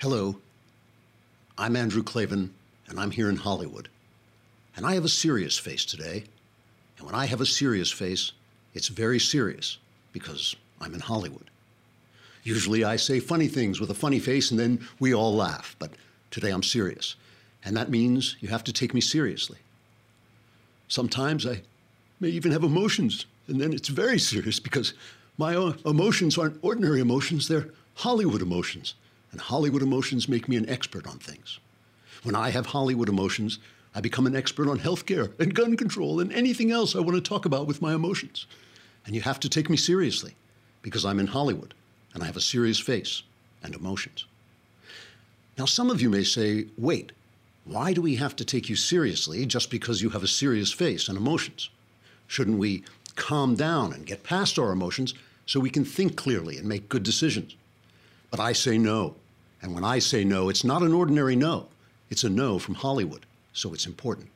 Hello, I'm Andrew Klavan, and I'm here in Hollywood. And I have a serious face today. And when I have a serious face, it's very serious because I'm in Hollywood. Usually I say funny things with a funny face and then we all laugh, but today I'm serious. And that means you have to take me seriously. Sometimes I may even have emotions, and then it's very serious because my emotions aren't ordinary emotions, they're Hollywood emotions. And Hollywood emotions make me an expert on things. When I have Hollywood emotions, I become an expert on healthcare and gun control and anything else I want to talk about with my emotions. And you have to take me seriously because I'm in Hollywood and I have a serious face and emotions. Now, some of you may say, wait, why do we have to take you seriously just because you have a serious face and emotions? Shouldn't we calm down and get past our emotions so we can think clearly and make good decisions? But I say no. And when I say no, it's not an ordinary no, it's a no from Hollywood, so it's important.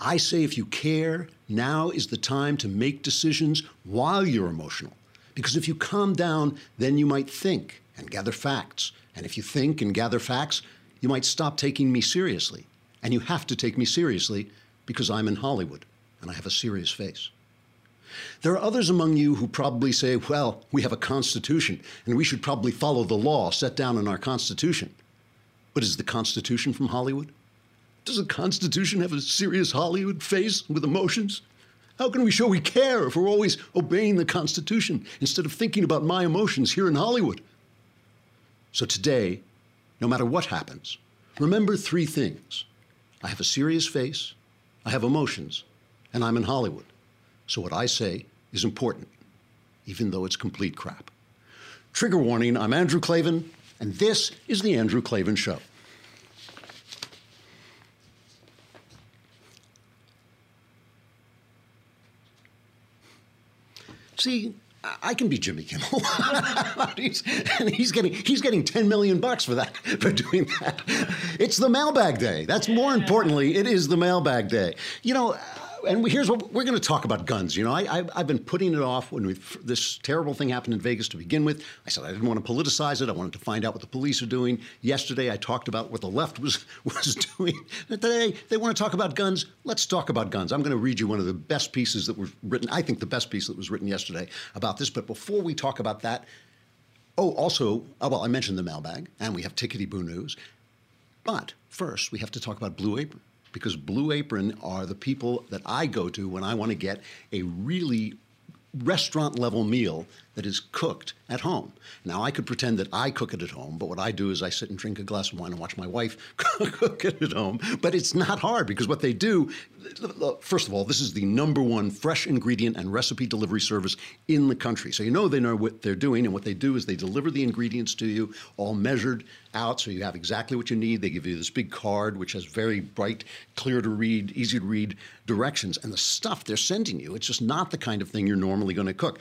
I say if you care, now is the time to make decisions while you're emotional. Because if you calm down, then you might think and gather facts. And if you think and gather facts, you might stop taking me seriously. And you have to take me seriously because I'm in Hollywood and I have a serious face. There are others among you who probably say, well, we have a Constitution, and we should probably follow the law set down in our Constitution. But is the Constitution from Hollywood? Does the Constitution have a serious Hollywood face with emotions? How can we show we care if we're always obeying the Constitution instead of thinking about my emotions here in Hollywood? So today, no matter what happens, remember three things I have a serious face, I have emotions, and I'm in Hollywood. So what I say is important, even though it's complete crap. Trigger warning I'm Andrew Klavan, and this is The Andrew Klavan Show. See, I can be Jimmy Kimmel. he's, and he's getting he's getting 10 million bucks for that for doing that. It's the mailbag day. That's more importantly, it is the mailbag day. You know, and here's what we're going to talk about guns. You know, I, have been putting it off when this terrible thing happened in Vegas to begin with. I said I didn't want to politicize it. I wanted to find out what the police are doing. Yesterday, I talked about what the left was was doing. Today, they want to talk about guns. Let's talk about guns. I'm going to read you one of the best pieces that was written. I think the best piece that was written yesterday about this. But before we talk about that, oh, also, oh, well, I mentioned the mailbag, and we have Tickety Boo News. But first, we have to talk about Blue Apron because Blue Apron are the people that I go to when I want to get a really restaurant level meal that is cooked at home. Now, I could pretend that I cook it at home, but what I do is I sit and drink a glass of wine and watch my wife cook it at home. But it's not hard because what they do, first of all, this is the number one fresh ingredient and recipe delivery service in the country. So you know they know what they're doing, and what they do is they deliver the ingredients to you, all measured out, so you have exactly what you need. They give you this big card, which has very bright, clear to read, easy to read directions. And the stuff they're sending you, it's just not the kind of thing you're normally going to cook.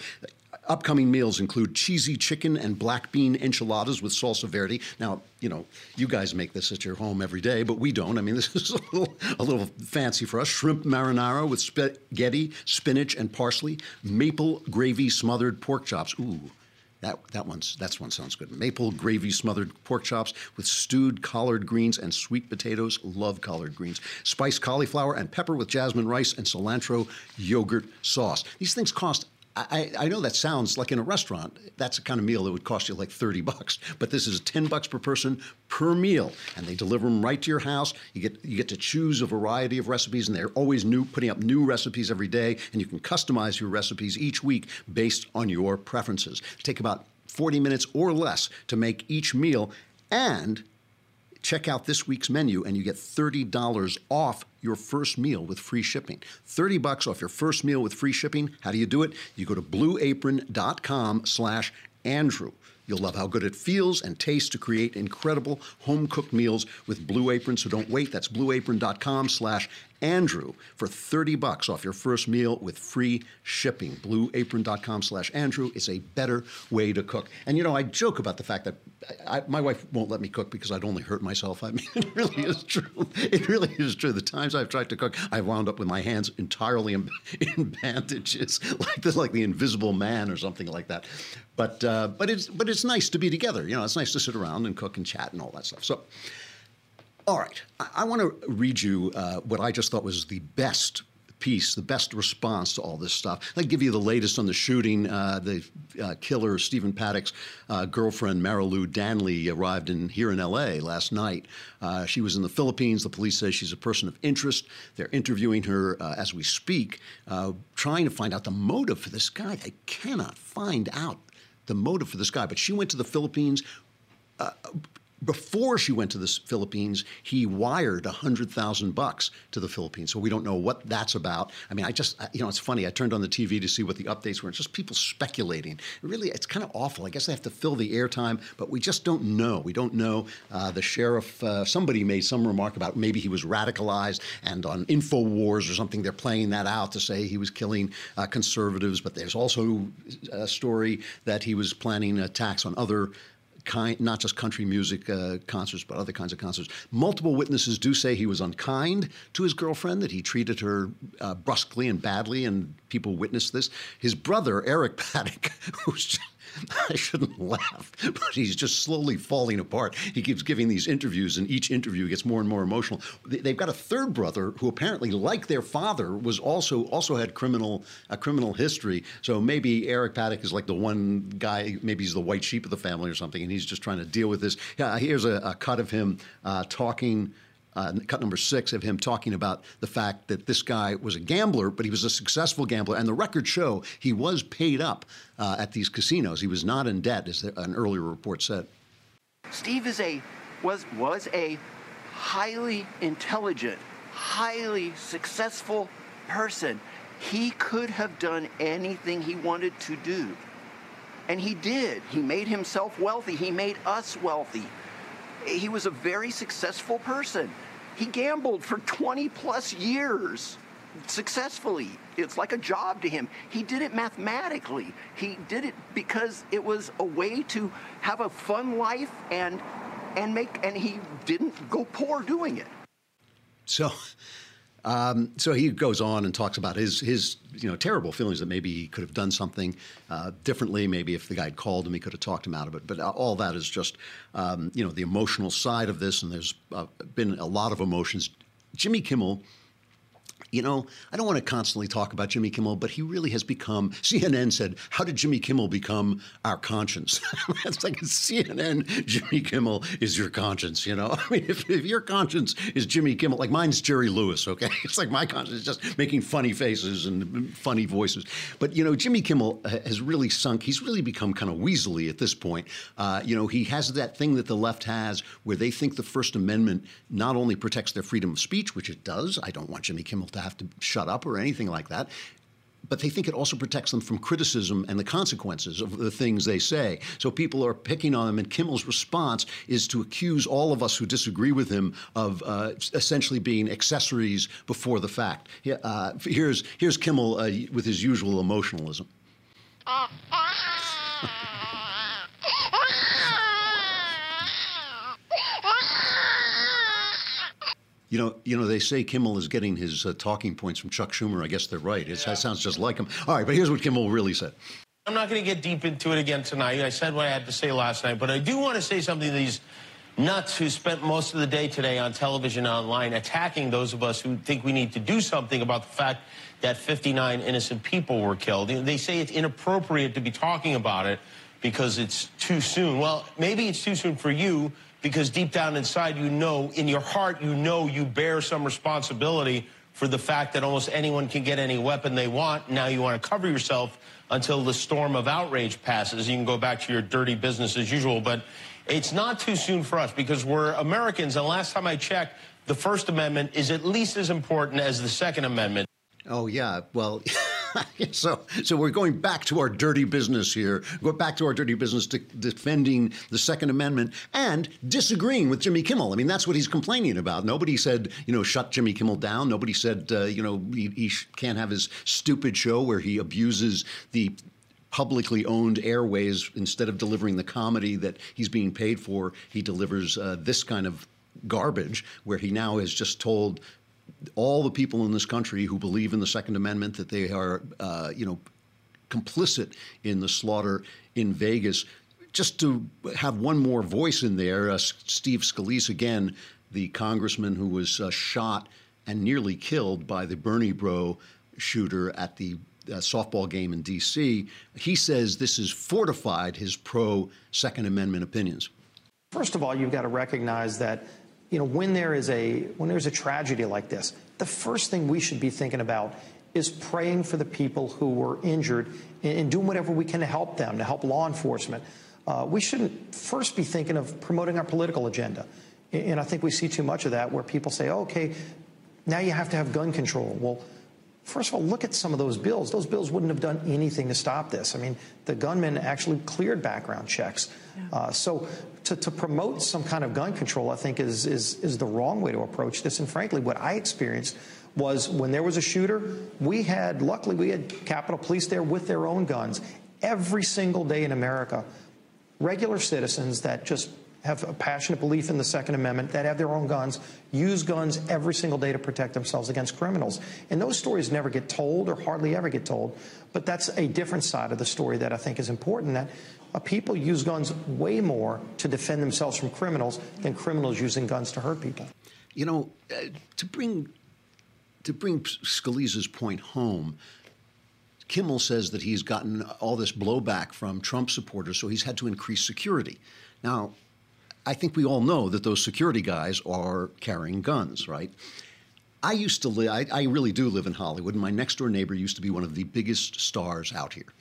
Upcoming meals include cheesy chicken and black bean enchiladas with salsa verde. Now, you know, you guys make this at your home every day, but we don't. I mean, this is a little, a little fancy for us. Shrimp marinara with spaghetti, spinach, and parsley. Maple gravy smothered pork chops. Ooh, that, that one's that's one sounds good. Maple gravy smothered pork chops with stewed collard greens and sweet potatoes. Love collard greens. Spiced cauliflower and pepper with jasmine rice and cilantro yogurt sauce. These things cost I, I, know that sounds like in a restaurant, that's the kind of meal that would cost you like 30 bucks, but this is 10 bucks per person per meal. And they deliver them right to your house. You get, you get to choose a variety of recipes, and they're always new, putting up new recipes every day. And you can customize your recipes each week based on your preferences. Take about 40 minutes or less to make each meal. And check out this week's menu and you get $30 off your first meal with free shipping. 30 bucks off your first meal with free shipping. How do you do it? You go to blueapron.com slash Andrew. You'll love how good it feels and tastes to create incredible home-cooked meals with Blue Apron, so don't wait. That's blueapron.com slash Andrew for 30 bucks off your first meal with free shipping. Blueapron.com slash Andrew is a better way to cook. And you know, I joke about the fact that I, I, my wife won't let me cook because I'd only hurt myself. I mean, it really is true. It really is true. The times I've tried to cook, I've wound up with my hands entirely in, in bandages, like the, like the invisible man or something like that. But, uh, but, it's, but it's nice to be together. You know, it's nice to sit around and cook and chat and all that stuff. So, all right. I, I want to read you uh, what I just thought was the best piece, the best response to all this stuff. I'll give you the latest on the shooting. Uh, the uh, killer, Stephen Paddock's uh, girlfriend, Marilou Danley, arrived in here in L.A. last night. Uh, she was in the Philippines. The police say she's a person of interest. They're interviewing her uh, as we speak, uh, trying to find out the motive for this guy. They cannot find out the motive for this guy. But she went to the Philippines before she went to the Philippines, he wired a hundred thousand bucks to the Philippines. So we don't know what that's about. I mean, I just, you know, it's funny. I turned on the TV to see what the updates were. It's just people speculating. Really, it's kind of awful. I guess they have to fill the airtime, but we just don't know. We don't know. Uh, the sheriff, uh, somebody made some remark about maybe he was radicalized, and on Infowars or something, they're playing that out to say he was killing uh, conservatives. But there's also a story that he was planning attacks on other kind, not just country music uh, concerts, but other kinds of concerts. Multiple witnesses do say he was unkind to his girlfriend, that he treated her uh, brusquely and badly, and people witnessed this. His brother, Eric Paddock, who's I shouldn't laugh, but he's just slowly falling apart. He keeps giving these interviews, and each interview gets more and more emotional. They've got a third brother who apparently, like their father, was also also had criminal a criminal history. So maybe Eric Paddock is like the one guy. Maybe he's the white sheep of the family or something, and he's just trying to deal with this. Yeah, here's a, a cut of him uh, talking uh, cut number six of him talking about the fact that this guy was a gambler, but he was a successful gambler. And the records show he was paid up uh, at these casinos. He was not in debt, as an earlier report said. Steve is a was was a highly intelligent, highly successful person. He could have done anything he wanted to do. And he did. He made himself wealthy. He made us wealthy he was a very successful person. He gambled for 20 plus years successfully. It's like a job to him. He did it mathematically. He did it because it was a way to have a fun life and and make and he didn't go poor doing it. So um, so he goes on and talks about his his you know terrible feelings that maybe he could have done something uh, differently. Maybe if the guy had called him, he could have talked him out of it. But all that is just um, you know the emotional side of this, and there's uh, been a lot of emotions. Jimmy Kimmel you know, I don't want to constantly talk about Jimmy Kimmel, but he really has become. CNN said, "How did Jimmy Kimmel become our conscience?" it's like CNN. Jimmy Kimmel is your conscience. You know, I mean, if, if your conscience is Jimmy Kimmel, like mine's Jerry Lewis. Okay, it's like my conscience is just making funny faces and funny voices. But you know, Jimmy Kimmel has really sunk. He's really become kind of weaselly at this point. Uh, you know, he has that thing that the left has, where they think the First Amendment not only protects their freedom of speech, which it does. I don't want Jimmy Kimmel to have to shut up or anything like that but they think it also protects them from criticism and the consequences of the things they say. So people are picking on them, and Kimmel's response is to accuse all of us who disagree with him of uh, essentially being accessories before the fact. Uh, here's here's Kimmel uh, with his usual emotionalism. You know, you know, they say Kimmel is getting his uh, talking points from Chuck Schumer. I guess they're right. It yeah. sounds just like him. All right, but here's what Kimmel really said. I'm not going to get deep into it again tonight. I said what I had to say last night, but I do want to say something to these nuts who spent most of the day today on television online attacking those of us who think we need to do something about the fact that 59 innocent people were killed. They say it's inappropriate to be talking about it because it's too soon. Well, maybe it's too soon for you because deep down inside, you know, in your heart, you know you bear some responsibility for the fact that almost anyone can get any weapon they want. Now you want to cover yourself until the storm of outrage passes. You can go back to your dirty business as usual. But it's not too soon for us because we're Americans. And last time I checked, the First Amendment is at least as important as the Second Amendment. Oh, yeah. Well, so, so we're going back to our dirty business here. Go back to our dirty business to defending the Second Amendment and disagreeing with Jimmy Kimmel. I mean, that's what he's complaining about. Nobody said, you know, shut Jimmy Kimmel down. Nobody said, uh, you know, he, he can't have his stupid show where he abuses the publicly owned airways instead of delivering the comedy that he's being paid for he delivers uh, this kind of garbage where he now has just told all the people in this country who believe in the Second Amendment that they are, uh, you know, complicit in the slaughter in Vegas. Just to have one more voice in there, uh, Steve Scalise, again, the congressman who was uh, shot and nearly killed by the Bernie Bro shooter at the uh, softball game in D.C., he says this has fortified his pro Second Amendment opinions. First of all, you've got to recognize that you know, when there is a when there's a tragedy like this, the first thing we should be thinking about is praying for the people who were injured and, and doing whatever we can to help them, to help law enforcement. Uh, we shouldn't first be thinking of promoting our political agenda. And I think we see too much of that where people say, oh, okay, now you have to have gun control. Well, First of all, look at some of those bills. Those bills wouldn't have done anything to stop this. I mean, the gunmen actually cleared background checks. Yeah. Uh, so to, to, promote some kind of gun control, I think, is, is, is the wrong way to approach this. And frankly, what I experienced was when there was a shooter, we had, luckily, we had Capitol Police there with their own guns. Every single day in America, regular citizens that just have a passionate belief in the Second Amendment, that have their own guns, use guns every single day to protect themselves against criminals. And those stories never get told or hardly ever get told. But that's a different side of the story that I think is important that people use guns way more to defend themselves from criminals than criminals using guns to hurt people. You know, uh, to bring to bring Scalise's point home, Kimmel says that he's gotten all this blowback from Trump supporters, so he's had to increase security. Now, I think we all know that those security guys are carrying guns, right? I used to live, I, I, really do live in Hollywood, and my next door neighbor used to be one of the biggest stars out here.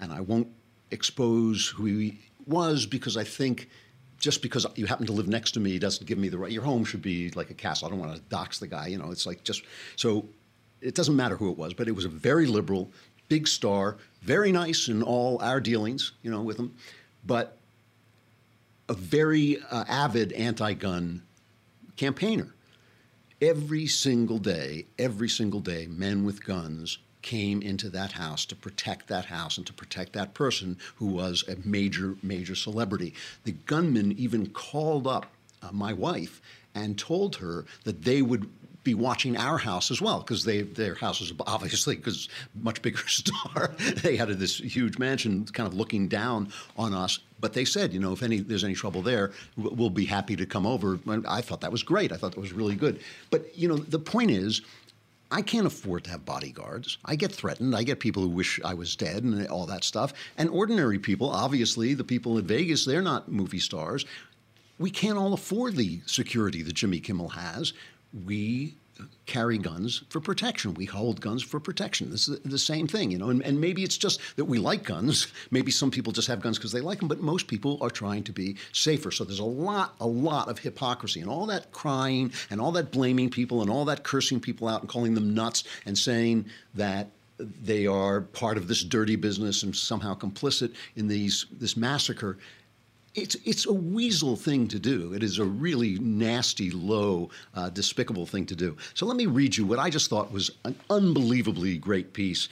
And I won't expose who he was because I think just because you happen to live next to me doesn't give me the right. Your home should be like a castle. I don't want to dox the guy, you know, it's like just so it doesn't matter who it was, but it was a very liberal, big star, very nice in all our dealings, you know, with him. But a very uh, avid anti gun campaigner. Every single day, every single day, men with guns came into that house to protect that house and to protect that person who was a major, major celebrity. The gunman even called up uh, my wife and told her that they would be watching our house as well because they their house is obviously because much bigger star. they had this huge mansion, kind of looking down on us. But they said, you know, if any there's any trouble there, we'll be happy to come over. I thought that was great. I thought that was really good. But you know, the point is. I can't afford to have bodyguards. I get threatened. I get people who wish I was dead and all that stuff. And ordinary people, obviously, the people in Vegas, they're not movie stars. We can't all afford the security that Jimmy Kimmel has we carry guns for protection. We hold guns for protection. This is the same thing, you know. And, and maybe it's just that we like guns. Maybe some people just have guns because they like them, but most people are trying to be safer. So there's a lot, a lot of hypocrisy and all that crying and all that blaming people and all that cursing people out and calling them nuts and saying that they are part of this dirty business and somehow complicit in these this massacre it's it's a weasel thing to do. It is a really nasty, low, uh, despicable thing to do. So let me read you what I just thought was an unbelievably great piece.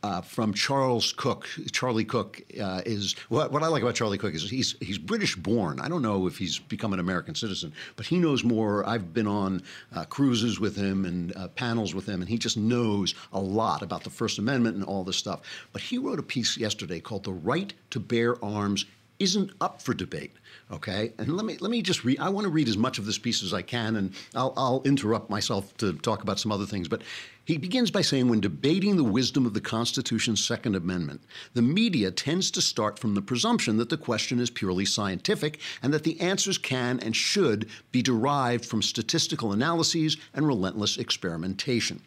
Uh, from Charles Cooke, Charlie Cooke uh, is what, what I like about Charlie Cooke is he's he's British born. I don't know if he's become an American citizen, but he knows more. I've been on uh, cruises with him and uh, panels with him, and he just knows a lot about the First Amendment and all this stuff. But he wrote a piece yesterday called "The Right to Bear Arms isn't up for debate. Okay, and let me let me just read. I want to read as much of this piece as I can, and I'll, I'll interrupt myself to talk about some other things. But he begins by saying, when debating the wisdom of the Constitution's Second Amendment, the media tends to start from the presumption that the question is purely scientific and that the answers can and should be derived from statistical analyses and relentless experimentation.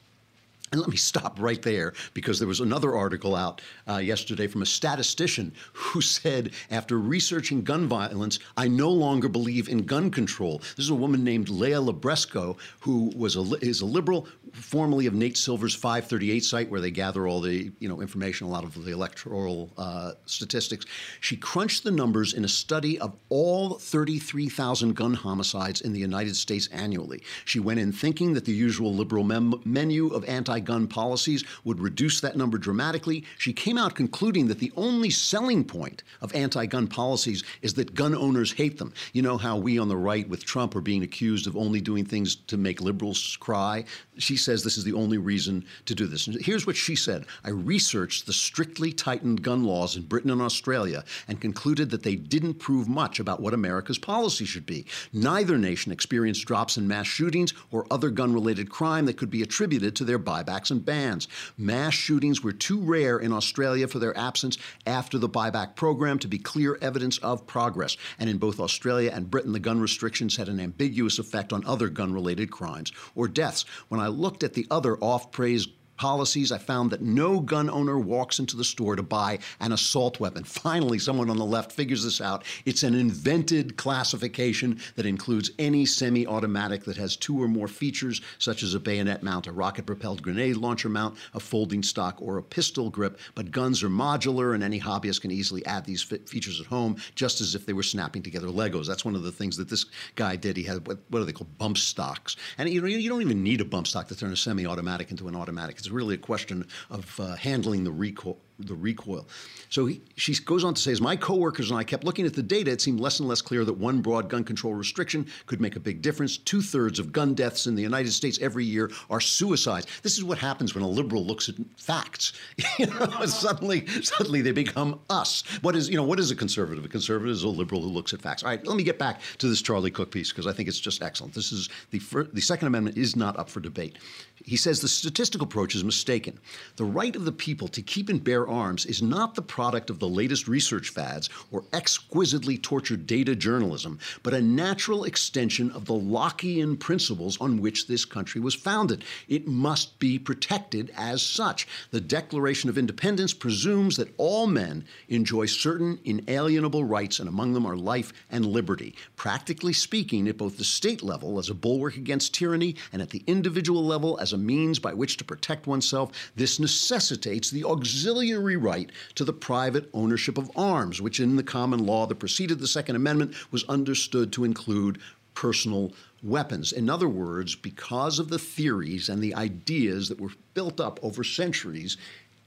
And let me stop right there because there was another article out uh, yesterday from a statistician who said, after researching gun violence, I no longer believe in gun control. This is a woman named Leah Libresco, who was a, is a liberal, formerly of Nate Silver's 538 site, where they gather all the you know information, a lot of the electoral uh, statistics. She crunched the numbers in a study of all 33,000 gun homicides in the United States annually. She went in thinking that the usual liberal mem- menu of anti gun policies would reduce that number dramatically. She came out concluding that the only selling point of anti gun policies is that gun owners hate them. You know how we on the right with Trump are being accused of only doing things to make liberals cry? She says this is the only reason to do this. Here's what she said I researched the strictly tightened gun laws in Britain and Australia and concluded that they didn't prove much about what America's policy should be. Neither nation experienced drops in mass shootings or other gun related crime that could be attributed to their buyback buybacks and bans. Mass shootings were too rare in Australia for their absence after the buyback program to be clear evidence of progress. And in both Australia and Britain, the gun restrictions had an ambiguous effect on other gun related crimes or deaths. When I looked at the other off praise policies, I found that no gun owner walks into the store to buy an assault weapon. Finally, someone on the left figures this out. It's an invented classification that includes any semi automatic that has two or more features, such as a bayonet mount, a rocket propelled grenade launcher mount, a folding stock, or a pistol grip. But guns are modular, and any hobbyist can easily add these features at home, just as if they were snapping together Legos. That's one of the things that this guy did. He had what, what are they called? Bump stocks. And you, know, you don't even need a bump stock to turn a semi automatic into an automatic. It's really a question of uh, handling the recoil the recoil. So he, she goes on to say, as my coworkers and I kept looking at the data, it seemed less and less clear that one broad gun control restriction could make a big difference. Two thirds of gun deaths in the United States every year are suicides. This is what happens when a liberal looks at facts. you know, suddenly, suddenly they become us. What is, you know, what is a conservative? A conservative is a liberal who looks at facts. All right, let me get back to this Charlie Cooke piece because I think it's just excellent. This is the the Second Amendment is not up for debate. He says the statistical approach is mistaken. The right of the people to keep and bear arms is not the product of the latest research fads or exquisitely tortured data journalism, but a natural extension of the Lockean principles on which this country was founded. It must be protected as such. The Declaration of Independence presumes that all men enjoy certain inalienable rights, and among them are life and liberty. Practically speaking, at both the state level as a bulwark against tyranny and at the individual level as a means by which to protect oneself, this necessitates the auxiliary right to the private ownership of arms, which in the common law that preceded the Second Amendment was understood to include personal weapons. In other words, because of the theories and the ideas that were built up over centuries,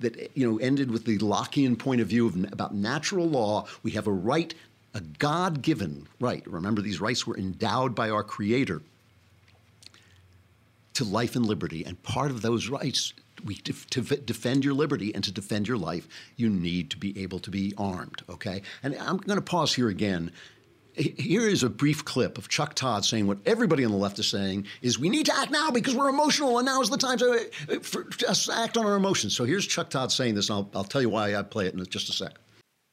that you know ended with the Lockean point of view of, about natural law, we have a right, a God-given right. Remember, these rights were endowed by our Creator to life and liberty, and part of those rights we, to defend your liberty and to defend your life, you need to be able to be armed, okay? And I'm going to pause here again. Here is a brief clip of Chuck Todd saying what everybody on the left is saying is we need to act now because we're emotional and now is the time to, uh, for, act on our emotions. So here's Chuck Todd saying this, and I'll, I'll tell you why I play it in just a sec.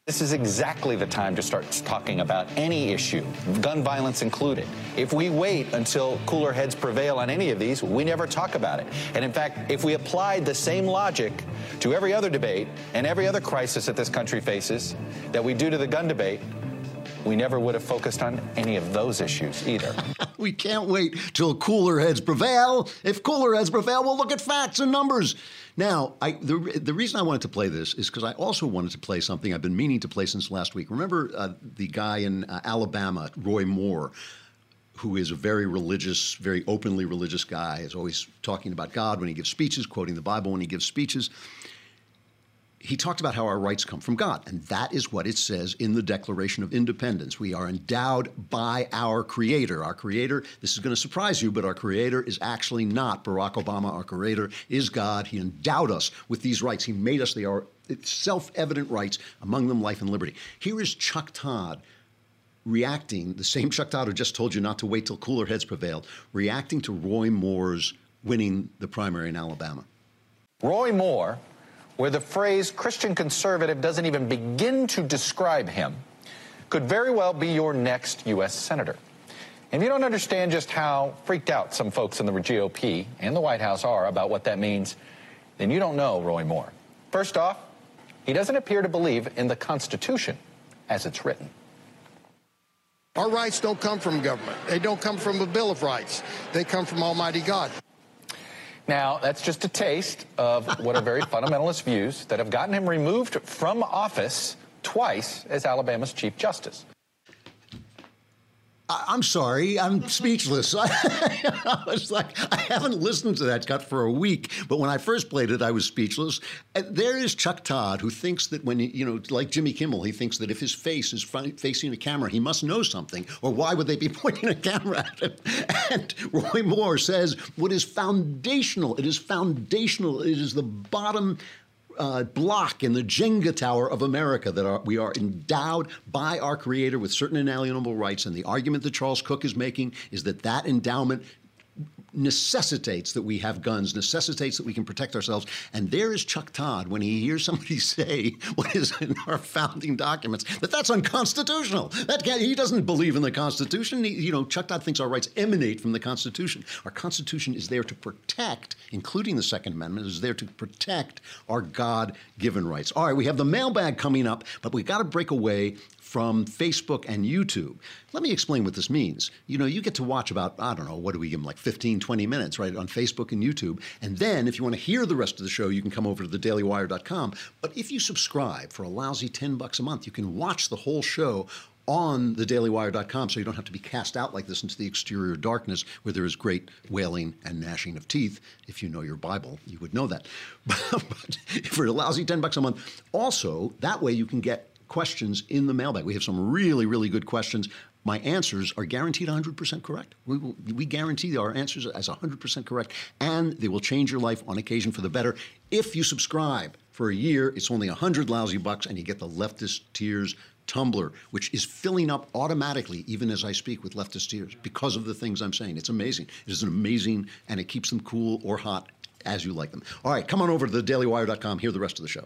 This is exactly the time to start talking about any issue, gun violence included. If we wait until cooler heads prevail on any of these, we never talk about it. And in fact, if we applied the same logic to every other debate and every other crisis that this country faces that we do to the gun debate, we never would have focused on any of those issues either. we can't wait till cooler heads prevail. If cooler heads prevail, we'll look at facts and numbers. Now, I, the, the reason I wanted to play this is because I also wanted to play something I've been meaning to play since last week. Remember uh, the guy in uh, Alabama, Roy Moore? who is a very religious, very openly religious guy, is always talking about God when he gives speeches, quoting the Bible when he gives speeches he talked about how our rights come from God, and that is what it says in the Declaration of Independence. We are endowed by our Creator. Our Creator, this is going to surprise you, but our Creator is actually not Barack Obama. Our Creator is God. He endowed us with these rights. He made us, they are self evident rights, among them life and liberty. Here is Chuck Todd reacting, the same Chuck Todd who just told you not to wait till cooler heads prevail, reacting to Roy Moore's winning the primary in Alabama. Roy Moore where the phrase Christian conservative doesn't even begin to describe him, could very well be your next U.S. Senator. And if you don't understand just how freaked out some folks in the GOP and the White House are about what that means, then you don't know Roy Moore. First off, he doesn't appear to believe in the Constitution as it's written. Our rights don't come from government. They don't come from a Bill of Rights. They come from Almighty God. Now, that's just a taste of what are very fundamentalist views that have gotten him removed from office twice as Alabama's Chief Justice. I'm sorry, I'm speechless. I was like, I haven't listened to that cut for a week, but when I first played it, I was speechless. And there is Chuck Todd, who thinks that when, you know, like Jimmy Kimmel, he thinks that if his face is facing a camera, he must know something, or why would they be pointing a camera at him? And Roy Moore says what is foundational, it is foundational, it is the bottom uh, block in the Jenga tower of America that are, we are endowed by our Creator with certain inalienable rights. And the argument that Charles Cooke is making is that that endowment necessitates that we have guns, necessitates that we can protect ourselves. And there is Chuck Todd when he hears somebody say what is in our founding documents that that's unconstitutional. That he doesn't believe in the Constitution. He, you know, Chuck Todd thinks our rights emanate from the Constitution. Our Constitution is there to protect, including the Second Amendment, is there to protect our God-given rights. All right, we have the mailbag coming up, but we got to break away from Facebook and YouTube. Let me explain what this means. You know, you get to watch about, I don't know, what do we give them, like 15, 20 minutes, right, on Facebook and YouTube. And then if you want to hear the rest of the show, you can come over to thedailywire.com. But if you subscribe for a lousy 10 bucks a month, you can watch the whole show on thedailywire.com so you don't have to be cast out like this into the exterior darkness where there is great wailing and gnashing of teeth. If you know your Bible, you would know that. but for a lousy 10 bucks a month, also, that way you can get questions in the mailbag. We have some really, really good questions. My answers are guaranteed 100% correct. We, will, we guarantee our answers as 100% correct, and they will change your life on occasion for the better. If you subscribe for a year, it's only 100 lousy bucks, and you get the Leftist Tears tumbler, which is filling up automatically, even as I speak with leftist tears, because of the things I'm saying. It's amazing. It is an amazing, and it keeps them cool or hot as you like them. All right, come on over to thedailywire.com. Hear the rest of the show.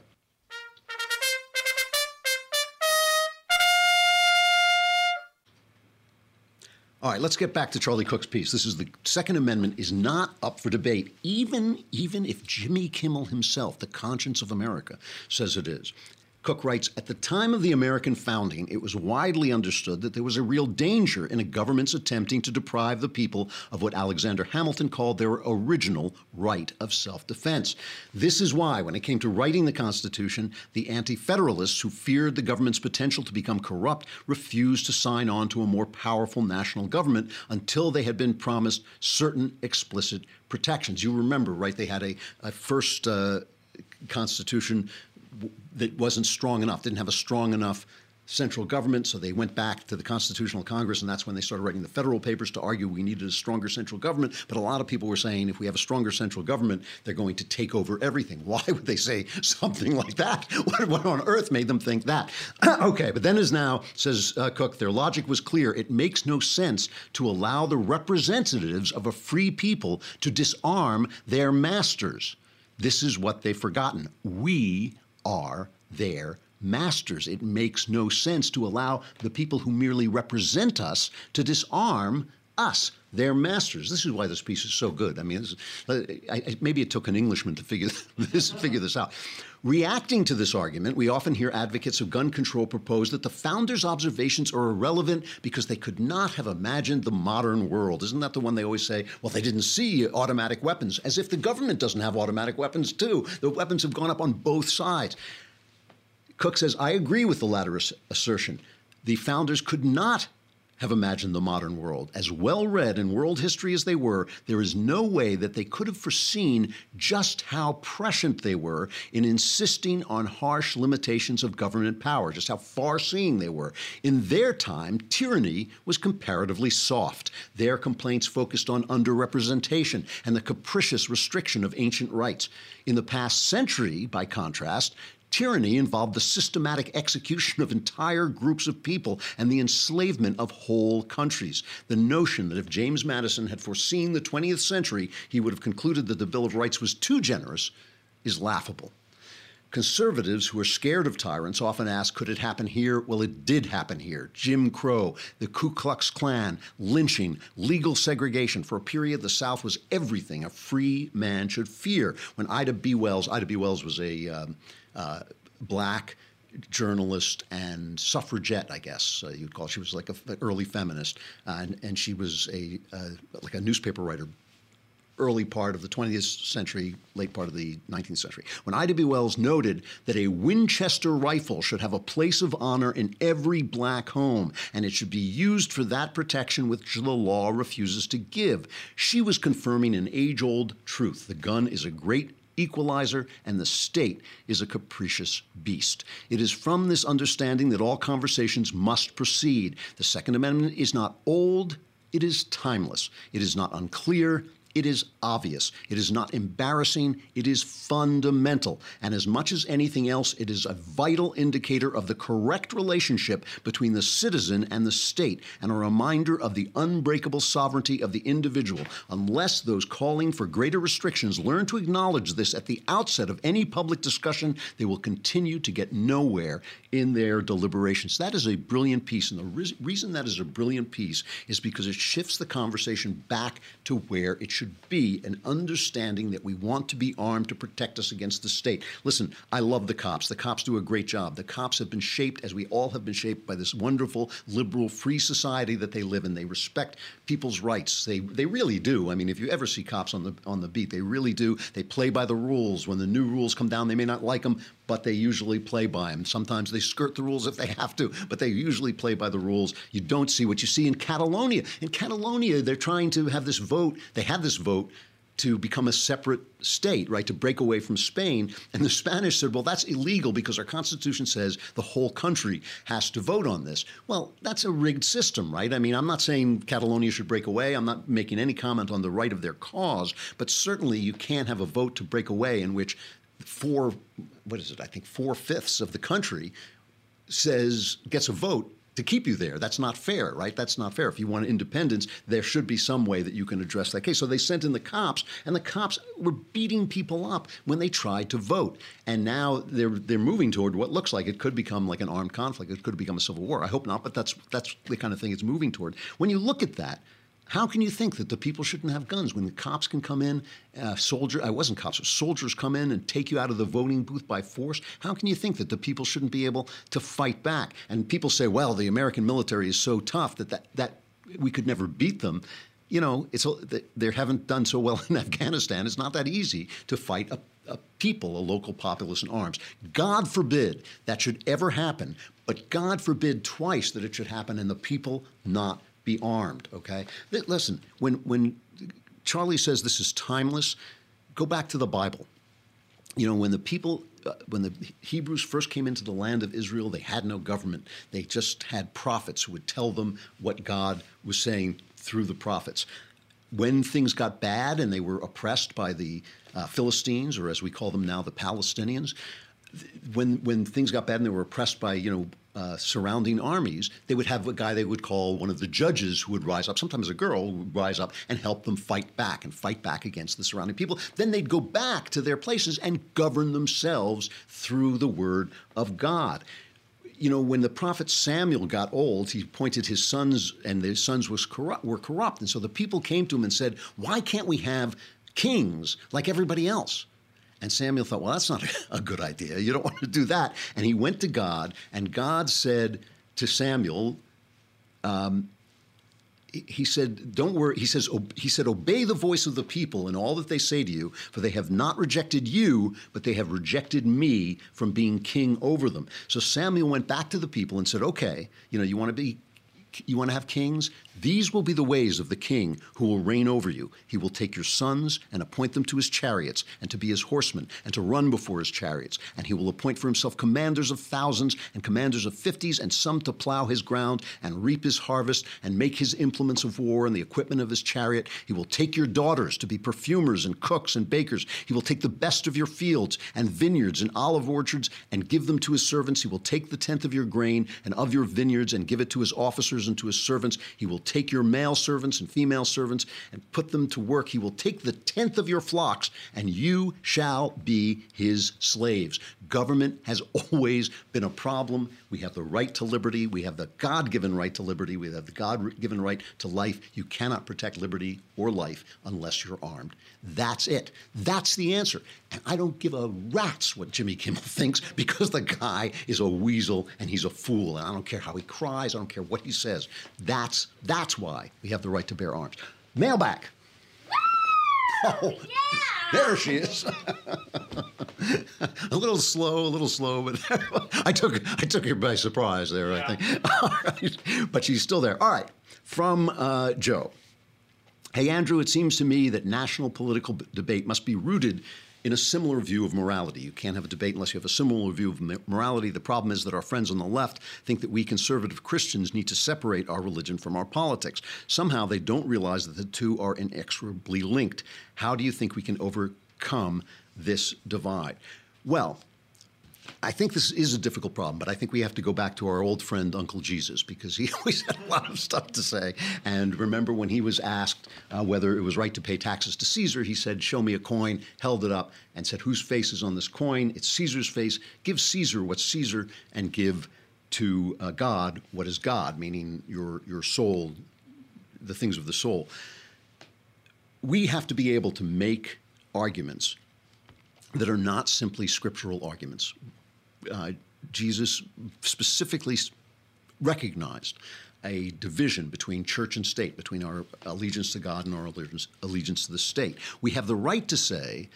All right, let's get back to Charlie Cooke's piece. This is the Second Amendment is not up for debate, even even if Jimmy Kimmel himself, the conscience of America, says it is. Cooke writes At the time of the American founding, it was widely understood that there was a real danger in a government's attempting to deprive the people of what Alexander Hamilton called their original right of self defense. This is why, when it came to writing the Constitution, the Anti Federalists who feared the government's potential to become corrupt refused to sign on to a more powerful national government until they had been promised certain explicit protections. You remember, right? They had a, a first uh, Constitution that wasn't strong enough, didn't have a strong enough central government, so they went back to the Constitutional Congress, and that's when they started writing the federal papers to argue we needed a stronger central government. But a lot of people were saying if we have a stronger central government, they're going to take over everything. Why would they say something like that? What, what on earth made them think that? okay, but then as now, says uh, Cooke, their logic was clear. It makes no sense to allow the representatives of a free people to disarm their masters. This is what they've forgotten. We are their masters. It makes no sense to allow the people who merely represent us to disarm us, their masters. This is why this piece is so good. I mean, is, uh, I, maybe it took an Englishman to figure this, figure this out. Reacting to this argument, we often hear advocates of gun control propose that the founders' observations are irrelevant because they could not have imagined the modern world. Isn't that the one they always say? Well, they didn't see automatic weapons, as if the government doesn't have automatic weapons too. The weapons have gone up on both sides. Cooke says, I agree with the latter assertion. The founders could not have imagined the modern world. As well read in world history as they were, there is no way that they could have foreseen just how prescient they were in insisting on harsh limitations of government power, just how far seeing they were. In their time, tyranny was comparatively soft. Their complaints focused on underrepresentation and the capricious restriction of ancient rights. In the past century, by contrast, Tyranny involved the systematic execution of entire groups of people and the enslavement of whole countries. The notion that if James Madison had foreseen the 20th century, he would have concluded that the Bill of Rights was too generous is laughable. Conservatives who are scared of tyrants often ask, could it happen here? Well, it did happen here. Jim Crow, the Ku Klux Klan, lynching, legal segregation. For a period, the South was everything a free man should fear. When Ida B. Wells, Ida B. Wells was a um, uh, black journalist and suffragette, I guess uh, you'd call. It. She was like an early feminist, uh, and, and she was a uh, like a newspaper writer early part of the 20th century, late part of the 19th century, when Ida B. Wells noted that a Winchester rifle should have a place of honor in every black home, and it should be used for that protection which the law refuses to give. She was confirming an age old truth the gun is a great equalizer, and the state is a capricious beast. It is from this understanding that all conversations must proceed. The Second Amendment is not old, it is timeless. It is not unclear, it is obvious. It is not embarrassing. It is fundamental. And as much as anything else, it is a vital indicator of the correct relationship between the citizen and the state, and a reminder of the unbreakable sovereignty of the individual. Unless those calling for greater restrictions learn to acknowledge this at the outset of any public discussion, they will continue to get nowhere in their deliberations. That is a brilliant piece. And the re- reason that is a brilliant piece is because it shifts the conversation back to where it should should be an understanding that we want to be armed to protect us against the state. Listen, I love the cops. The cops do a great job. The cops have been shaped, as we all have been shaped, by this wonderful, liberal, free society that they live in. They respect people's rights. They they really do. I mean, if you ever see cops on the on the beat, they really do. They play by the rules. When the new rules come down, they may not like them, but they usually play by them. Sometimes they skirt the rules if they have to, but they usually play by the rules. You don't see what you see in Catalonia. In Catalonia, they're trying to have this vote. They have this vote to become a separate state, right, to break away from Spain. And the Spanish said, well, that's illegal because our Constitution says the whole country has to vote on this. Well, that's a rigged system, right? I mean, I'm not saying Catalonia should break away. I'm not making any comment on the right of their cause, but certainly you can't have a vote to break away in which four, what is it, I think four fifths of the country says, gets a vote to keep you there. That's not fair, right? That's not fair. If you want independence, there should be some way that you can address that case. So they sent in the cops, and the cops were beating people up when they tried to vote. And now they're they're moving toward what looks like it could become like an armed conflict. It could become a civil war. I hope not, but that's that's the kind of thing it's moving toward. When you look at that, how can you think that the people shouldn't have guns when the cops can come in, uh, soldier? I wasn't cops, soldiers come in and take you out of the voting booth by force. How can you think that the people shouldn't be able to fight back? And people say, well, the American military is so tough that that, that we could never beat them. You know, it's they haven't done so well in Afghanistan. It's not that easy to fight a, a people, a local populace in arms. God forbid that should ever happen, but God forbid twice that it should happen and the people not be armed. Okay, listen. When when Charlie says this is timeless, go back to the Bible. You know, when the people, uh, when the Hebrews first came into the land of Israel, they had no government. They just had prophets who would tell them what God was saying through the prophets. When things got bad and they were oppressed by the uh, Philistines, or as we call them now, the Palestinians, when when things got bad and they were oppressed by you know uh, surrounding armies, they would have a guy they would call one of the judges who would rise up, sometimes a girl would rise up and help them fight back and fight back against the surrounding people. Then they'd go back to their places and govern themselves through the word of God. You know, when the prophet Samuel got old, he appointed his sons, and their sons was corrupt, were corrupt. And so the people came to him and said, Why can't we have kings like everybody else? And Samuel thought, well, that's not a good idea. You don't want to do that. And he went to God, and God said to Samuel, um, he said, "Don't worry." He says, "He said, obey the voice of the people in all that they say to you, for they have not rejected you, but they have rejected me from being king over them." So Samuel went back to the people and said, "Okay, you know, you want to be you want to have kings? These will be the ways of the king who will reign over you. He will take your sons and appoint them to his chariots and to be his horsemen and to run before his chariots. And he will appoint for himself commanders of thousands and commanders of fifties and some to plow his ground and reap his harvest and make his implements of war and the equipment of his chariot. He will take your daughters to be perfumers and cooks and bakers. He will take the best of your fields and vineyards and olive orchards and give them to his servants. He will take the tenth of your grain and of your vineyards and give it to his officers and to his servants. He will take your male servants and female servants and put them to work. He will take the tenth of your flocks, and you shall be his slaves. Government has always been a problem. We have the right to liberty. We have the God given right to liberty. We have the God given right to life. You cannot protect liberty or life unless you're armed. That's it. That's the answer. And I don't give a rat's what Jimmy Kimmel thinks because the guy is a weasel and he's a fool. And I don't care how he cries. I don't care what he says. That's, that's why we have the right to bear arms. Mailbag. Oh, there she is. a little slow, a little slow, but I took I took her by surprise there. I think. All right. But she's still there. All right. From uh, Joe. Hey, Andrew, it seems to me that national political b- debate must be rooted in a similar view of morality. You can't have a debate unless you have a similar view of morality. The problem is that our friends on the left think that we conservative Christians need to separate our religion from our politics. Somehow they don't realize that the two are inexorably linked. How do you think we can overcome this divide? Well, I think this is a difficult problem, but I think we have to go back to our old friend Uncle Jesus because he always had a lot of stuff to say. And remember when he was asked uh, whether it was right to pay taxes to Caesar, he said, Show me a coin, held it up, and said, Whose face is on this coin? It's Caesar's face. Give Caesar what's Caesar, and give to uh, God what is God, meaning your, your soul, the things of the soul. We have to be able to make arguments that are not simply scriptural arguments. Uh, Jesus specifically recognized a division between church and state, between our allegiance to God and our allegiance, allegiance to the state. We have the right to say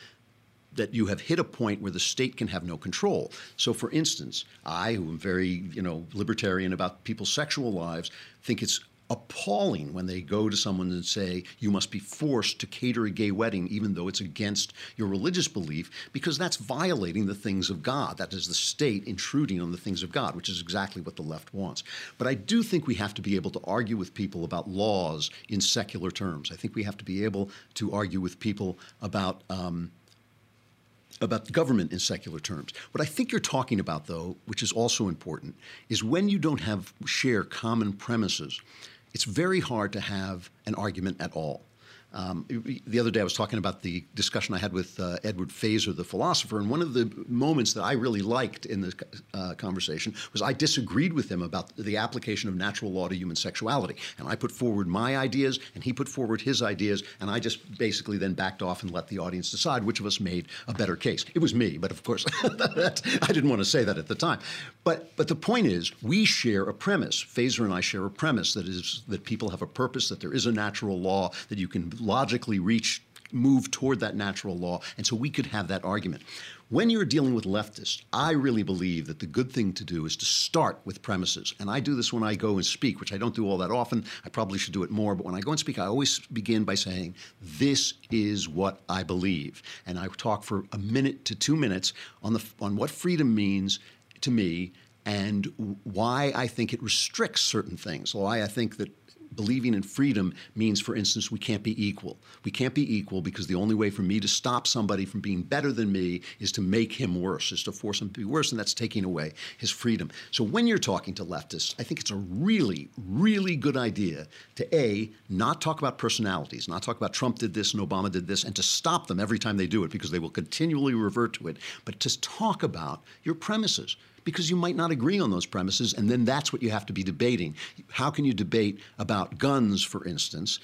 that you have hit a point where the state can have no control. So, for instance, I, who am very, you know, libertarian about people's sexual lives, think it's appalling when they go to someone and say you must be forced to cater a gay wedding even though it's against your religious belief because that's violating the things of God. That is the state intruding on the things of God which is exactly what the left wants. But I do think we have to be able to argue with people about laws in secular terms. I think we have to be able to argue with people about um, about government in secular terms. What I think you're talking about, though, which is also important, is when you don't have share common premises, it's very hard to have an argument at all. Um, the other day, I was talking about the discussion I had with uh, Edward Feser, the philosopher, and one of the moments that I really liked in the uh, conversation was I disagreed with him about the application of natural law to human sexuality. And I put forward my ideas, and he put forward his ideas, and I just basically then backed off and let the audience decide which of us made a better case. It was me, but of course, I didn't want to say that at the time. But, but the point is, we share a premise. Fazer and I share a premise that is that people have a purpose, that there is a natural law, that you can logically reach move toward that natural law and so we could have that argument. When you're dealing with leftists i really believe that the good thing to do is to start with premises. And i do this when i go and speak which i don't do all that often. I probably should do it more but when i go and speak i always begin by saying this is what i believe. And i talk for a minute to two minutes on the on what freedom means to me and why i think it restricts certain things. Why i think that believing in freedom means, for instance, we can't be equal. We can't be equal because the only way for me to stop somebody from being better than me is to make him worse, is to force him to be worse, and that's taking away his freedom. So when you're talking to leftists, I think it's a really, really good idea to A, not talk about personalities, not talk about Trump did this and Obama did this, and to stop them every time they do it because they will continually revert to it, but to talk about your premises because you might not agree on those premises, and then that's what you have to be debating. How can you debate about guns, for instance?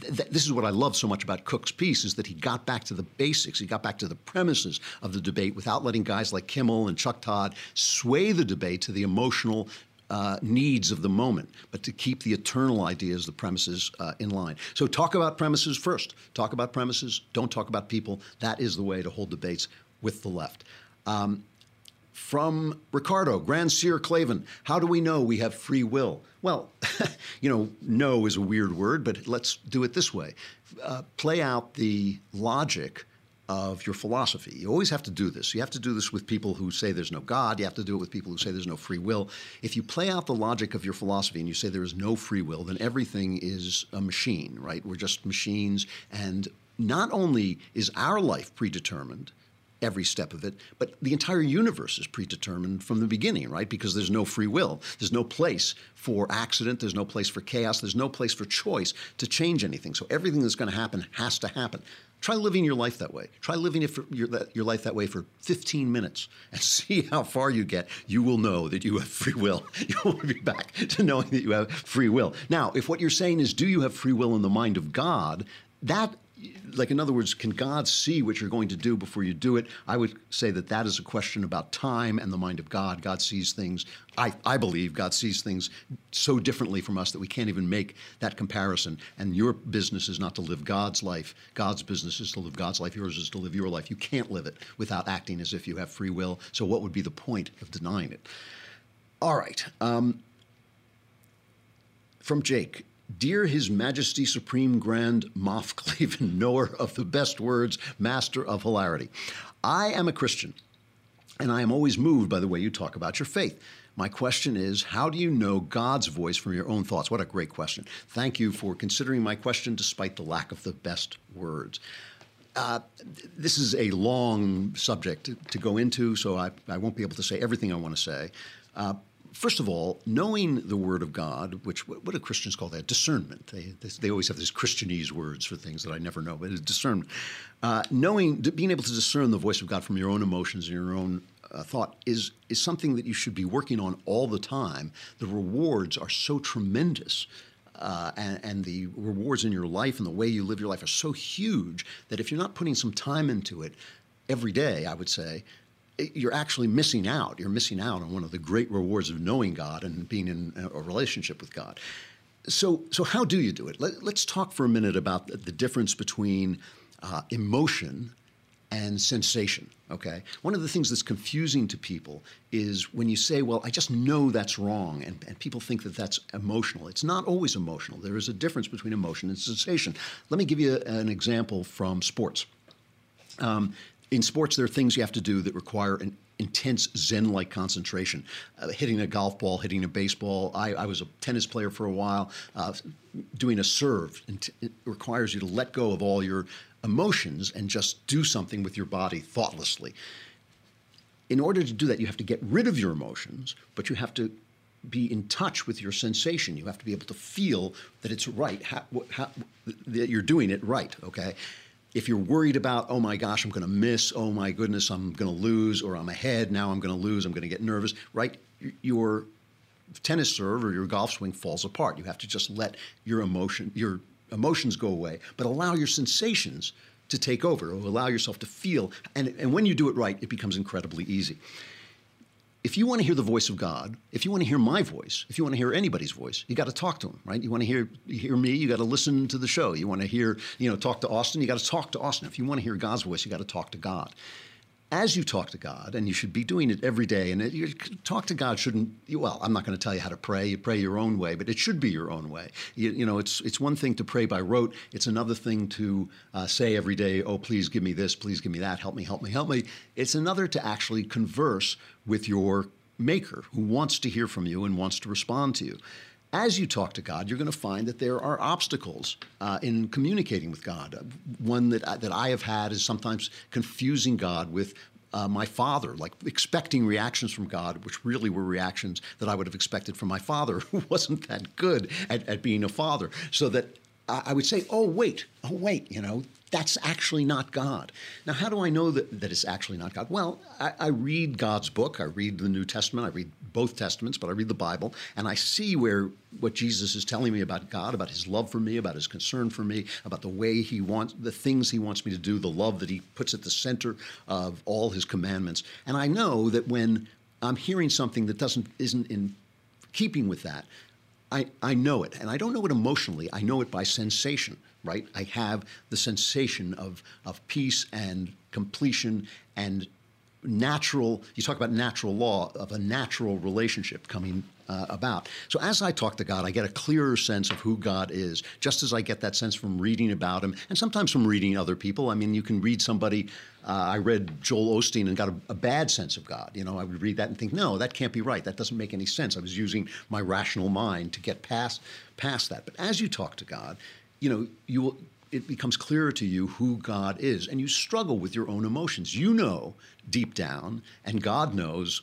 Th- this is what I love so much about Cooke's piece is that he got back to the basics. He got back to the premises of the debate without letting guys like Kimmel and Chuck Todd sway the debate to the emotional uh, needs of the moment, but to keep the eternal ideas, the premises uh, in line. So talk about premises first. Talk about premises. Don't talk about people. That is the way to hold debates with the left. Um, from Ricardo, Grand Seer Klavan, how do we know we have free will? Well, you know, know is a weird word, but let's do it this way. Uh, play out the logic of your philosophy. You always have to do this. You have to do this with people who say there's no God. You have to do it with people who say there's no free will. If you play out the logic of your philosophy and you say there is no free will, then everything is a machine, right? We're just machines. And not only is our life predetermined, every step of it, but the entire universe is predetermined from the beginning, right? Because there's no free will. There's no place for accident. There's no place for chaos. There's no place for choice to change anything. So everything that's going to happen has to happen. Try living your life that way. Try living your, your life that way for 15 minutes and see how far you get. You will know that you have free will. You will be back to knowing that you have free will. Now, if what you're saying is, do you have free will in the mind of God? That like in other words, can God see what you're going to do before you do it? I would say that that is a question about time and the mind of God. God sees things. I, I believe God sees things so differently from us that we can't even make that comparison. And your business is not to live God's life. God's business is to live God's life. Yours is to live your life. You can't live it without acting as if you have free will. So what would be the point of denying it? All right. Um, from Jake. Dear His Majesty Supreme Grand Moff Cleveland, knower of the best words, master of hilarity. I am a Christian, and I am always moved by the way you talk about your faith. My question is, how do you know God's voice from your own thoughts? What a great question. Thank you for considering my question despite the lack of the best words. Uh, this is a long subject to, to go into, so I, I, won't be able to say everything I want to say. Uh, first of all, knowing the Word of God, which what do Christians call that? Discernment. They, they always have these Christianese words for things that I never know, but it's discernment. Uh, knowing, being able to discern the voice of God from your own emotions and your own uh, thought is is something that you should be working on all the time. The rewards are so tremendous. Uh, and, and, the rewards in your life and the way you live your life are so huge that if you're not putting some time into it every day, I would say, you're actually missing out. You're missing out on one of the great rewards of knowing God and being in a relationship with God. So, so how do you do it? Let, us talk for a minute about the, the difference between uh, emotion and sensation. Okay, one of the things that's confusing to people is when you say, "Well, I just know that's wrong," and, and people think that that's emotional. It's not always emotional. There is a difference between emotion and sensation. Let me give you an example from sports. Um, in sports, there are things you have to do that require an intense Zen-like concentration. Uh, hitting a golf ball, hitting a baseball. I, I was a tennis player for a while. Uh, doing a serve it requires you to let go of all your emotions and just do something with your body thoughtlessly. In order to do that, you have to get rid of your emotions, but you have to be in touch with your sensation. You have to be able to feel that it's right, that you're doing it right. Okay, if you're worried about, oh my gosh, I'm going to miss, oh my goodness, I'm going to lose, or I'm ahead, now I'm going to lose, I'm going to get nervous, right? Your tennis serve or your golf swing falls apart. You have to just let your emotion, your emotions go away, but allow your sensations to take over, or allow yourself to feel. And, and when you do it right, it becomes incredibly easy if you want to hear the voice of God, if you want to hear my voice, if you want to hear anybody's voice, you got to talk to him, right? You want to hear hear me, you got to listen to the show. You want to hear, you know, talk to Austin, you got to talk to Austin. If you want to hear God's voice, you got to talk to God as you talk to God, and you should be doing it every day, and it, you talk to God shouldn't, well, I'm not going to tell you how to pray. You pray your own way, but it should be your own way. You, you know, it's, it's one thing to pray by rote, it's another thing to uh, say every day, oh, please give me this, please give me that, help me, help me, help me. It's another to actually converse with your maker who wants to hear from you and wants to respond to you as you talk to God, you're going to find that there are obstacles uh, in communicating with God. One that I, that I have had is sometimes confusing God with uh, my father, like expecting reactions from God, which really were reactions that I would have expected from my father, who wasn't that good at, at being a father. So that I would say, oh, wait, oh, wait, you know, that's actually not God. Now, how do I know that, that it's actually not God? Well, I, I, read God's book. I read the New Testament. I read both Testaments, but I read the Bible, and I see where what Jesus is telling me about God, about his love for me, about his concern for me, about the way he wants, the things he wants me to do, the love that he puts at the center of all his commandments. And I know that when I'm hearing something that doesn't isn't in keeping with that, I, I know it. And I don't know it emotionally, I know it by sensation right? I have the sensation of, of peace and completion and natural, you talk about natural law, of a natural relationship coming uh, about. So as I talk to God, I get a clearer sense of who God is, just as I get that sense from reading about him and sometimes from reading other people. I mean, you can read somebody. Uh, I read Joel Osteen and got a, a, bad sense of God. You know, I would read that and think, no, that can't be right. That doesn't make any sense. I was using my rational mind to get past past that. But as you talk to God, you know, you will it becomes clearer to you who God is, and you struggle with your own emotions. You know deep down, and God knows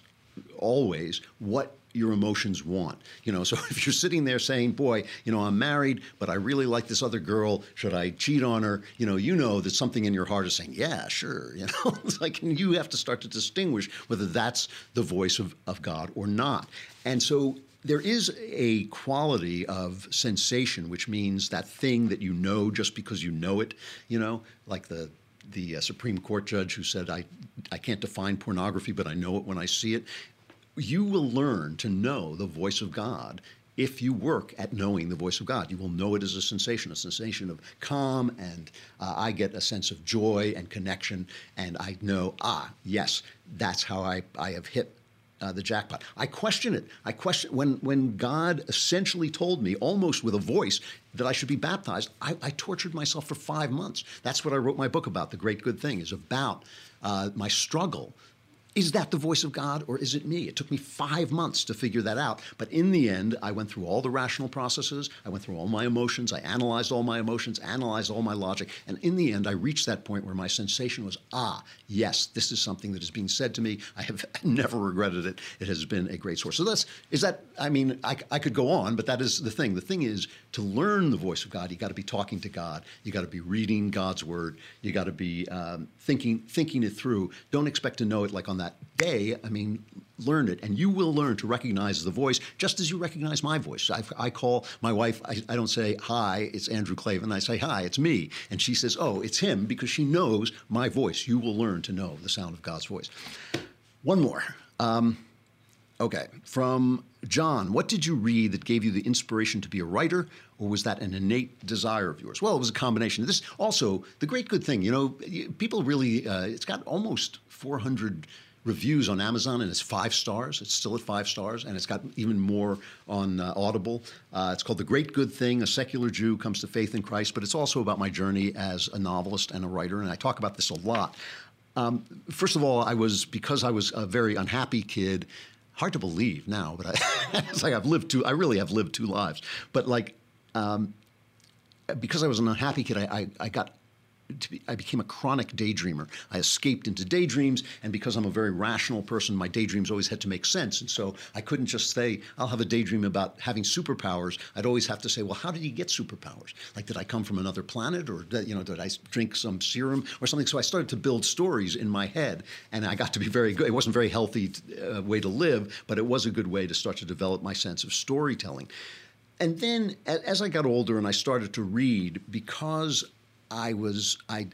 always what your emotions want. You know, so if you're sitting there saying, "Boy, you know, I'm married, but I really like this other girl. Should I cheat on her?" You know, you know that something in your heart is saying, "Yeah, sure." You know, it's like you have to start to distinguish whether that's the voice of, of God or not. And so there is a quality of sensation, which means that thing that you know just because you know it. You know, like the the uh, Supreme Court judge who said, I, I can't define pornography, but I know it when I see it. You will learn to know the voice of God if you work at knowing the voice of God. You will know it as a sensation, a sensation of calm, and uh, I get a sense of joy and connection, and I know, ah, yes, that's how I, I have hit uh, the jackpot. I question it. I question when when God essentially told me, almost with a voice, that I should be baptized. I, I tortured myself for five months. That's what I wrote my book about. The Great Good Thing is about uh, my struggle is that the voice of God or is it me? It took me five months to figure that out. But in the end, I went through all the rational processes. I went through all my emotions. I analyzed all my emotions, analyzed all my logic. And in the end, I reached that point where my sensation was ah, yes, this is something that is being said to me. I have never regretted it. It has been a great source. So that's, is that, I mean, I, I could go on, but that is the thing. The thing is to learn the voice of God, you got to be talking to God. You got to be reading God's word. You got to be um, thinking, thinking it through. Don't expect to know it like on that day, I mean, learn it, and you will learn to recognize the voice just as you recognize my voice. I, I call my wife, I, I, don't say, Hi, it's Andrew Klavan. I say, Hi, it's me. And she says, Oh, it's him because she knows my voice. You will learn to know the sound of God's voice. One more. Um, okay, from John, what did you read that gave you the inspiration to be a writer, or was that an innate desire of yours? Well, it was a combination. This also the great good thing, you know, people really. Uh, it's got almost 400 reviews on Amazon, and it's five stars. It's still at five stars, and it's got even more on uh, Audible. Uh, it's called The Great Good Thing A Secular Jew Comes to Faith in Christ, but it's also about my journey as a novelist and a writer, and I talk about this a lot. Um, first of all, I was, because I was a very unhappy kid, hard to believe now, but I, it's like I've lived two, I really have lived two lives. But like, um, because I was an unhappy kid, I, I, I got be, I became a chronic daydreamer. I escaped into daydreams, and because I'm a very rational person, my daydreams always had to make sense. And so I couldn't just say, I'll have a daydream about having superpowers. I'd always have to say, well, how did you get superpowers? Like, did I come from another planet, or did, you know, did I drink some serum or something? So I started to build stories in my head, and I got to be very good. It wasn't a very healthy uh, way to live, but it was a good way to start to develop my sense of storytelling. And then as I got older and I started to read, because I was I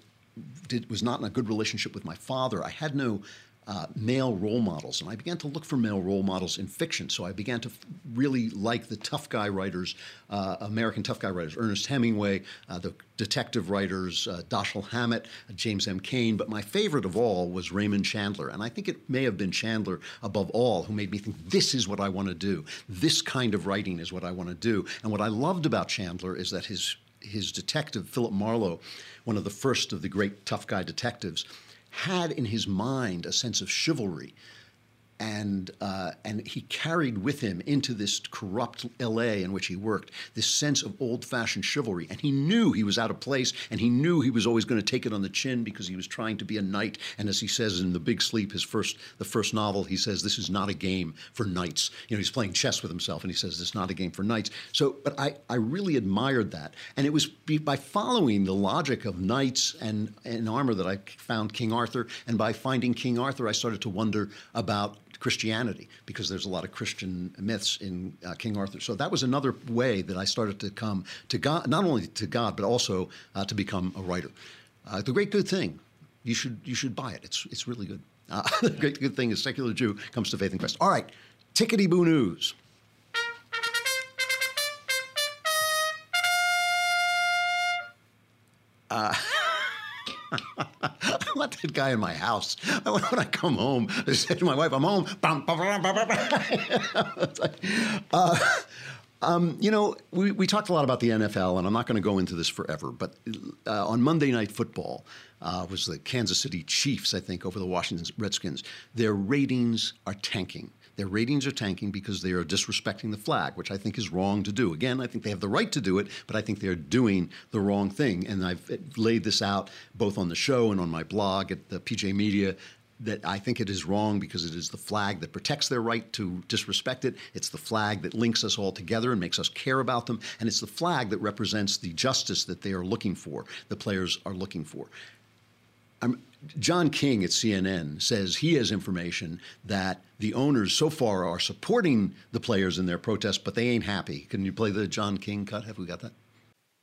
did was not in a good relationship with my father. I had no uh, male role models, and I began to look for male role models in fiction. So I began to f- really like the tough guy writers, uh, American tough guy writers, Ernest Hemingway, uh, the detective writers, uh, Dashiell Hammett, James M. Cain. But my favorite of all was Raymond Chandler, and I think it may have been Chandler above all who made me think this is what I want to do. This kind of writing is what I want to do. And what I loved about Chandler is that his his detective, Philip Marlowe, one of the first of the great tough guy detectives, had in his mind a sense of chivalry and uh, and he carried with him into this corrupt L.A. in which he worked this sense of old-fashioned chivalry, and he knew he was out of place, and he knew he was always going to take it on the chin because he was trying to be a knight. And as he says in The Big Sleep, his first the first novel, he says this is not a game for knights. You know, he's playing chess with himself, and he says this is not a game for knights. So, but I I really admired that, and it was by following the logic of knights and and armor that I found King Arthur, and by finding King Arthur, I started to wonder about Christianity because there's a lot of Christian myths in uh, King Arthur. So that was another way that I started to come to God, not only to God, but also uh, to become a writer. Uh, the great good thing, you should you should buy it. It's it's really good. Uh, the great good thing is secular Jew comes to faith in Christ. All right, tickety boo news. Uh, I want that guy in my house. When I come home, I said to my wife, I'm home. uh, um, you know, we, we talked a lot about the NFL, and I'm not going to go into this forever, but uh, on Monday Night Football uh, was the Kansas City Chiefs, I think, over the Washington Redskins. Their ratings are tanking. Their ratings are tanking because they are disrespecting the flag, which I think is wrong to do. Again, I think they have the right to do it, but I think they're doing the wrong thing. And I've laid this out both on the show and on my blog at the PJ Media that I think it is wrong because it is the flag that protects their right to disrespect it. It's the flag that links us all together and makes us care about them. And it's the flag that represents the justice that they are looking for, the players are looking for. I'm, John King at CNN says he has information that the owners so far are supporting the players in their protest, but they ain't happy. Can you play the John King cut? Have we got that?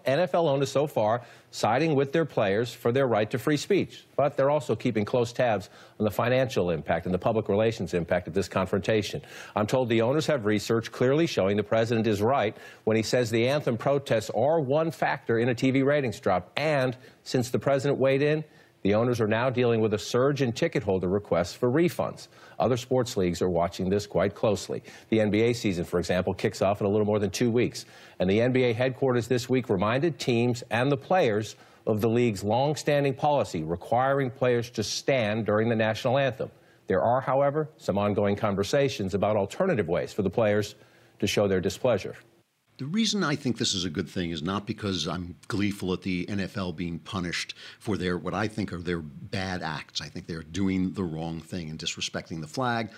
NFL owners so far siding with their players for their right to free speech, but they're also keeping close tabs on the financial impact and the public relations impact of this confrontation. I'm told the owners have research clearly showing the president is right when he says the anthem protests are one factor in a TV ratings drop. And since the president weighed in, the owners are now dealing with a surge in ticket holder requests for refunds. Other sports leagues are watching this quite closely. The NBA season, for example, kicks off in a little more than two weeks. And the NBA headquarters this week reminded teams and the players of the league's long-standing policy requiring players to stand during the national anthem. There are, however, some ongoing conversations about alternative ways for the players to show their displeasure. The reason I think this is a good thing is not because I'm gleeful at the NFL being punished for their what I think are their bad acts. I think they're doing the wrong thing and disrespecting the flag.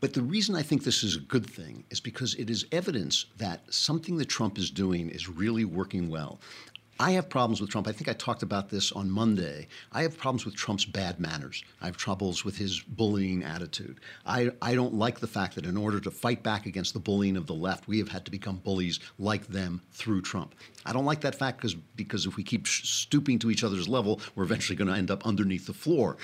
But the reason I think this is a good thing is because it is evidence that something that Trump is doing is really working well. I have problems with Trump. I think I talked about this on Monday. I have problems with Trump's bad manners. I have troubles with his bullying attitude. I, I don't like the fact that in order to fight back against the bullying of the left, we have had to become bullies like them through Trump. I don't like that fact because because if we keep stooping to each other's level, we're eventually going to end up underneath the floor.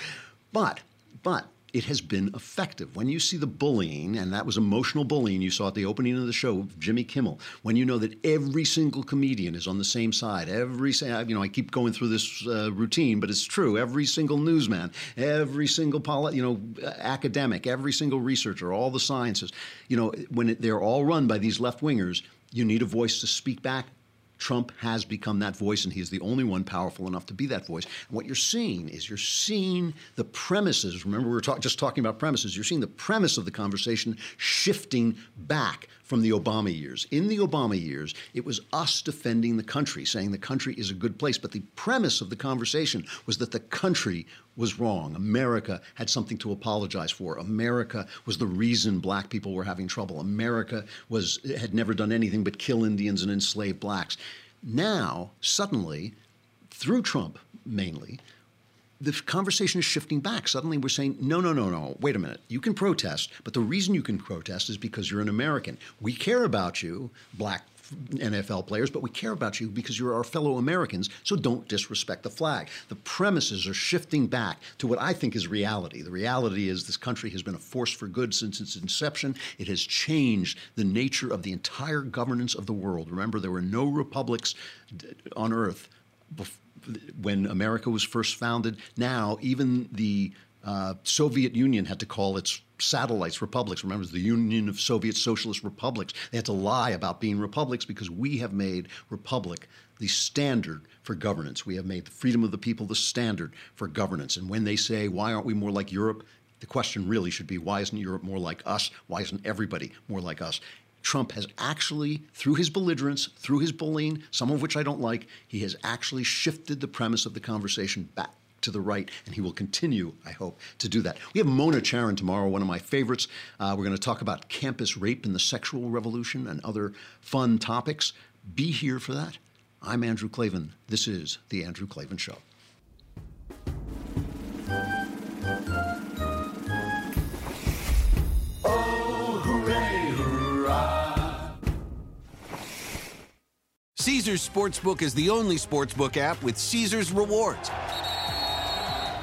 But but it has been effective. When you see the bullying, and that was emotional bullying you saw at the opening of the show, Jimmy Kimmel, when you know that every single comedian is on the same side, every, you know, I keep going through this uh, routine, but it's true. Every single newsman, every single, polit- you know, academic, every single researcher, all the sciences, you know, when it, they're all run by these left wingers, you need a voice to speak back Trump has become that voice, and he's the only one powerful enough to be that voice. And what you're seeing is you're seeing the premises. Remember, we were talk, just talking about premises. You're seeing the premise of the conversation shifting back from the Obama years. In the Obama years, it was us defending the country, saying the country is a good place. But the premise of the conversation was that the country was wrong. America had something to apologize for. America was the reason black people were having trouble. America was had never done anything but kill Indians and enslave blacks. Now, suddenly, through Trump mainly, the conversation is shifting back. Suddenly we're saying, no, no, no, no, wait a minute. You can protest, but the reason you can protest is because you're an American. We care about you, black NFL players, but we care about you because you're our fellow Americans, so don't disrespect the flag. The premises are shifting back to what I think is reality. The reality is this country has been a force for good since its inception. It has changed the nature of the entire governance of the world. Remember, there were no republics on earth when America was first founded. Now, even the uh, Soviet Union had to call its satellites republics. Remember, the Union of Soviet Socialist Republics. They had to lie about being republics because we have made republic the standard for governance. We have made the freedom of the people the standard for governance. And when they say, why aren't we more like Europe? The question really should be, why isn't Europe more like us? Why isn't everybody more like us? Trump has actually, through his belligerence, through his bullying, some of which I don't like, he has actually shifted the premise of the conversation back to the right, and he will continue, I hope, to do that. We have Mona Charen tomorrow, one of my favorites. Uh, we're going to talk about campus rape and the sexual revolution and other fun topics. Be here for that. I'm Andrew Klavan. This is The Andrew Klavan Show. Oh, hooray. Caesars Sportsbook is the only sportsbook app with Caesars rewards.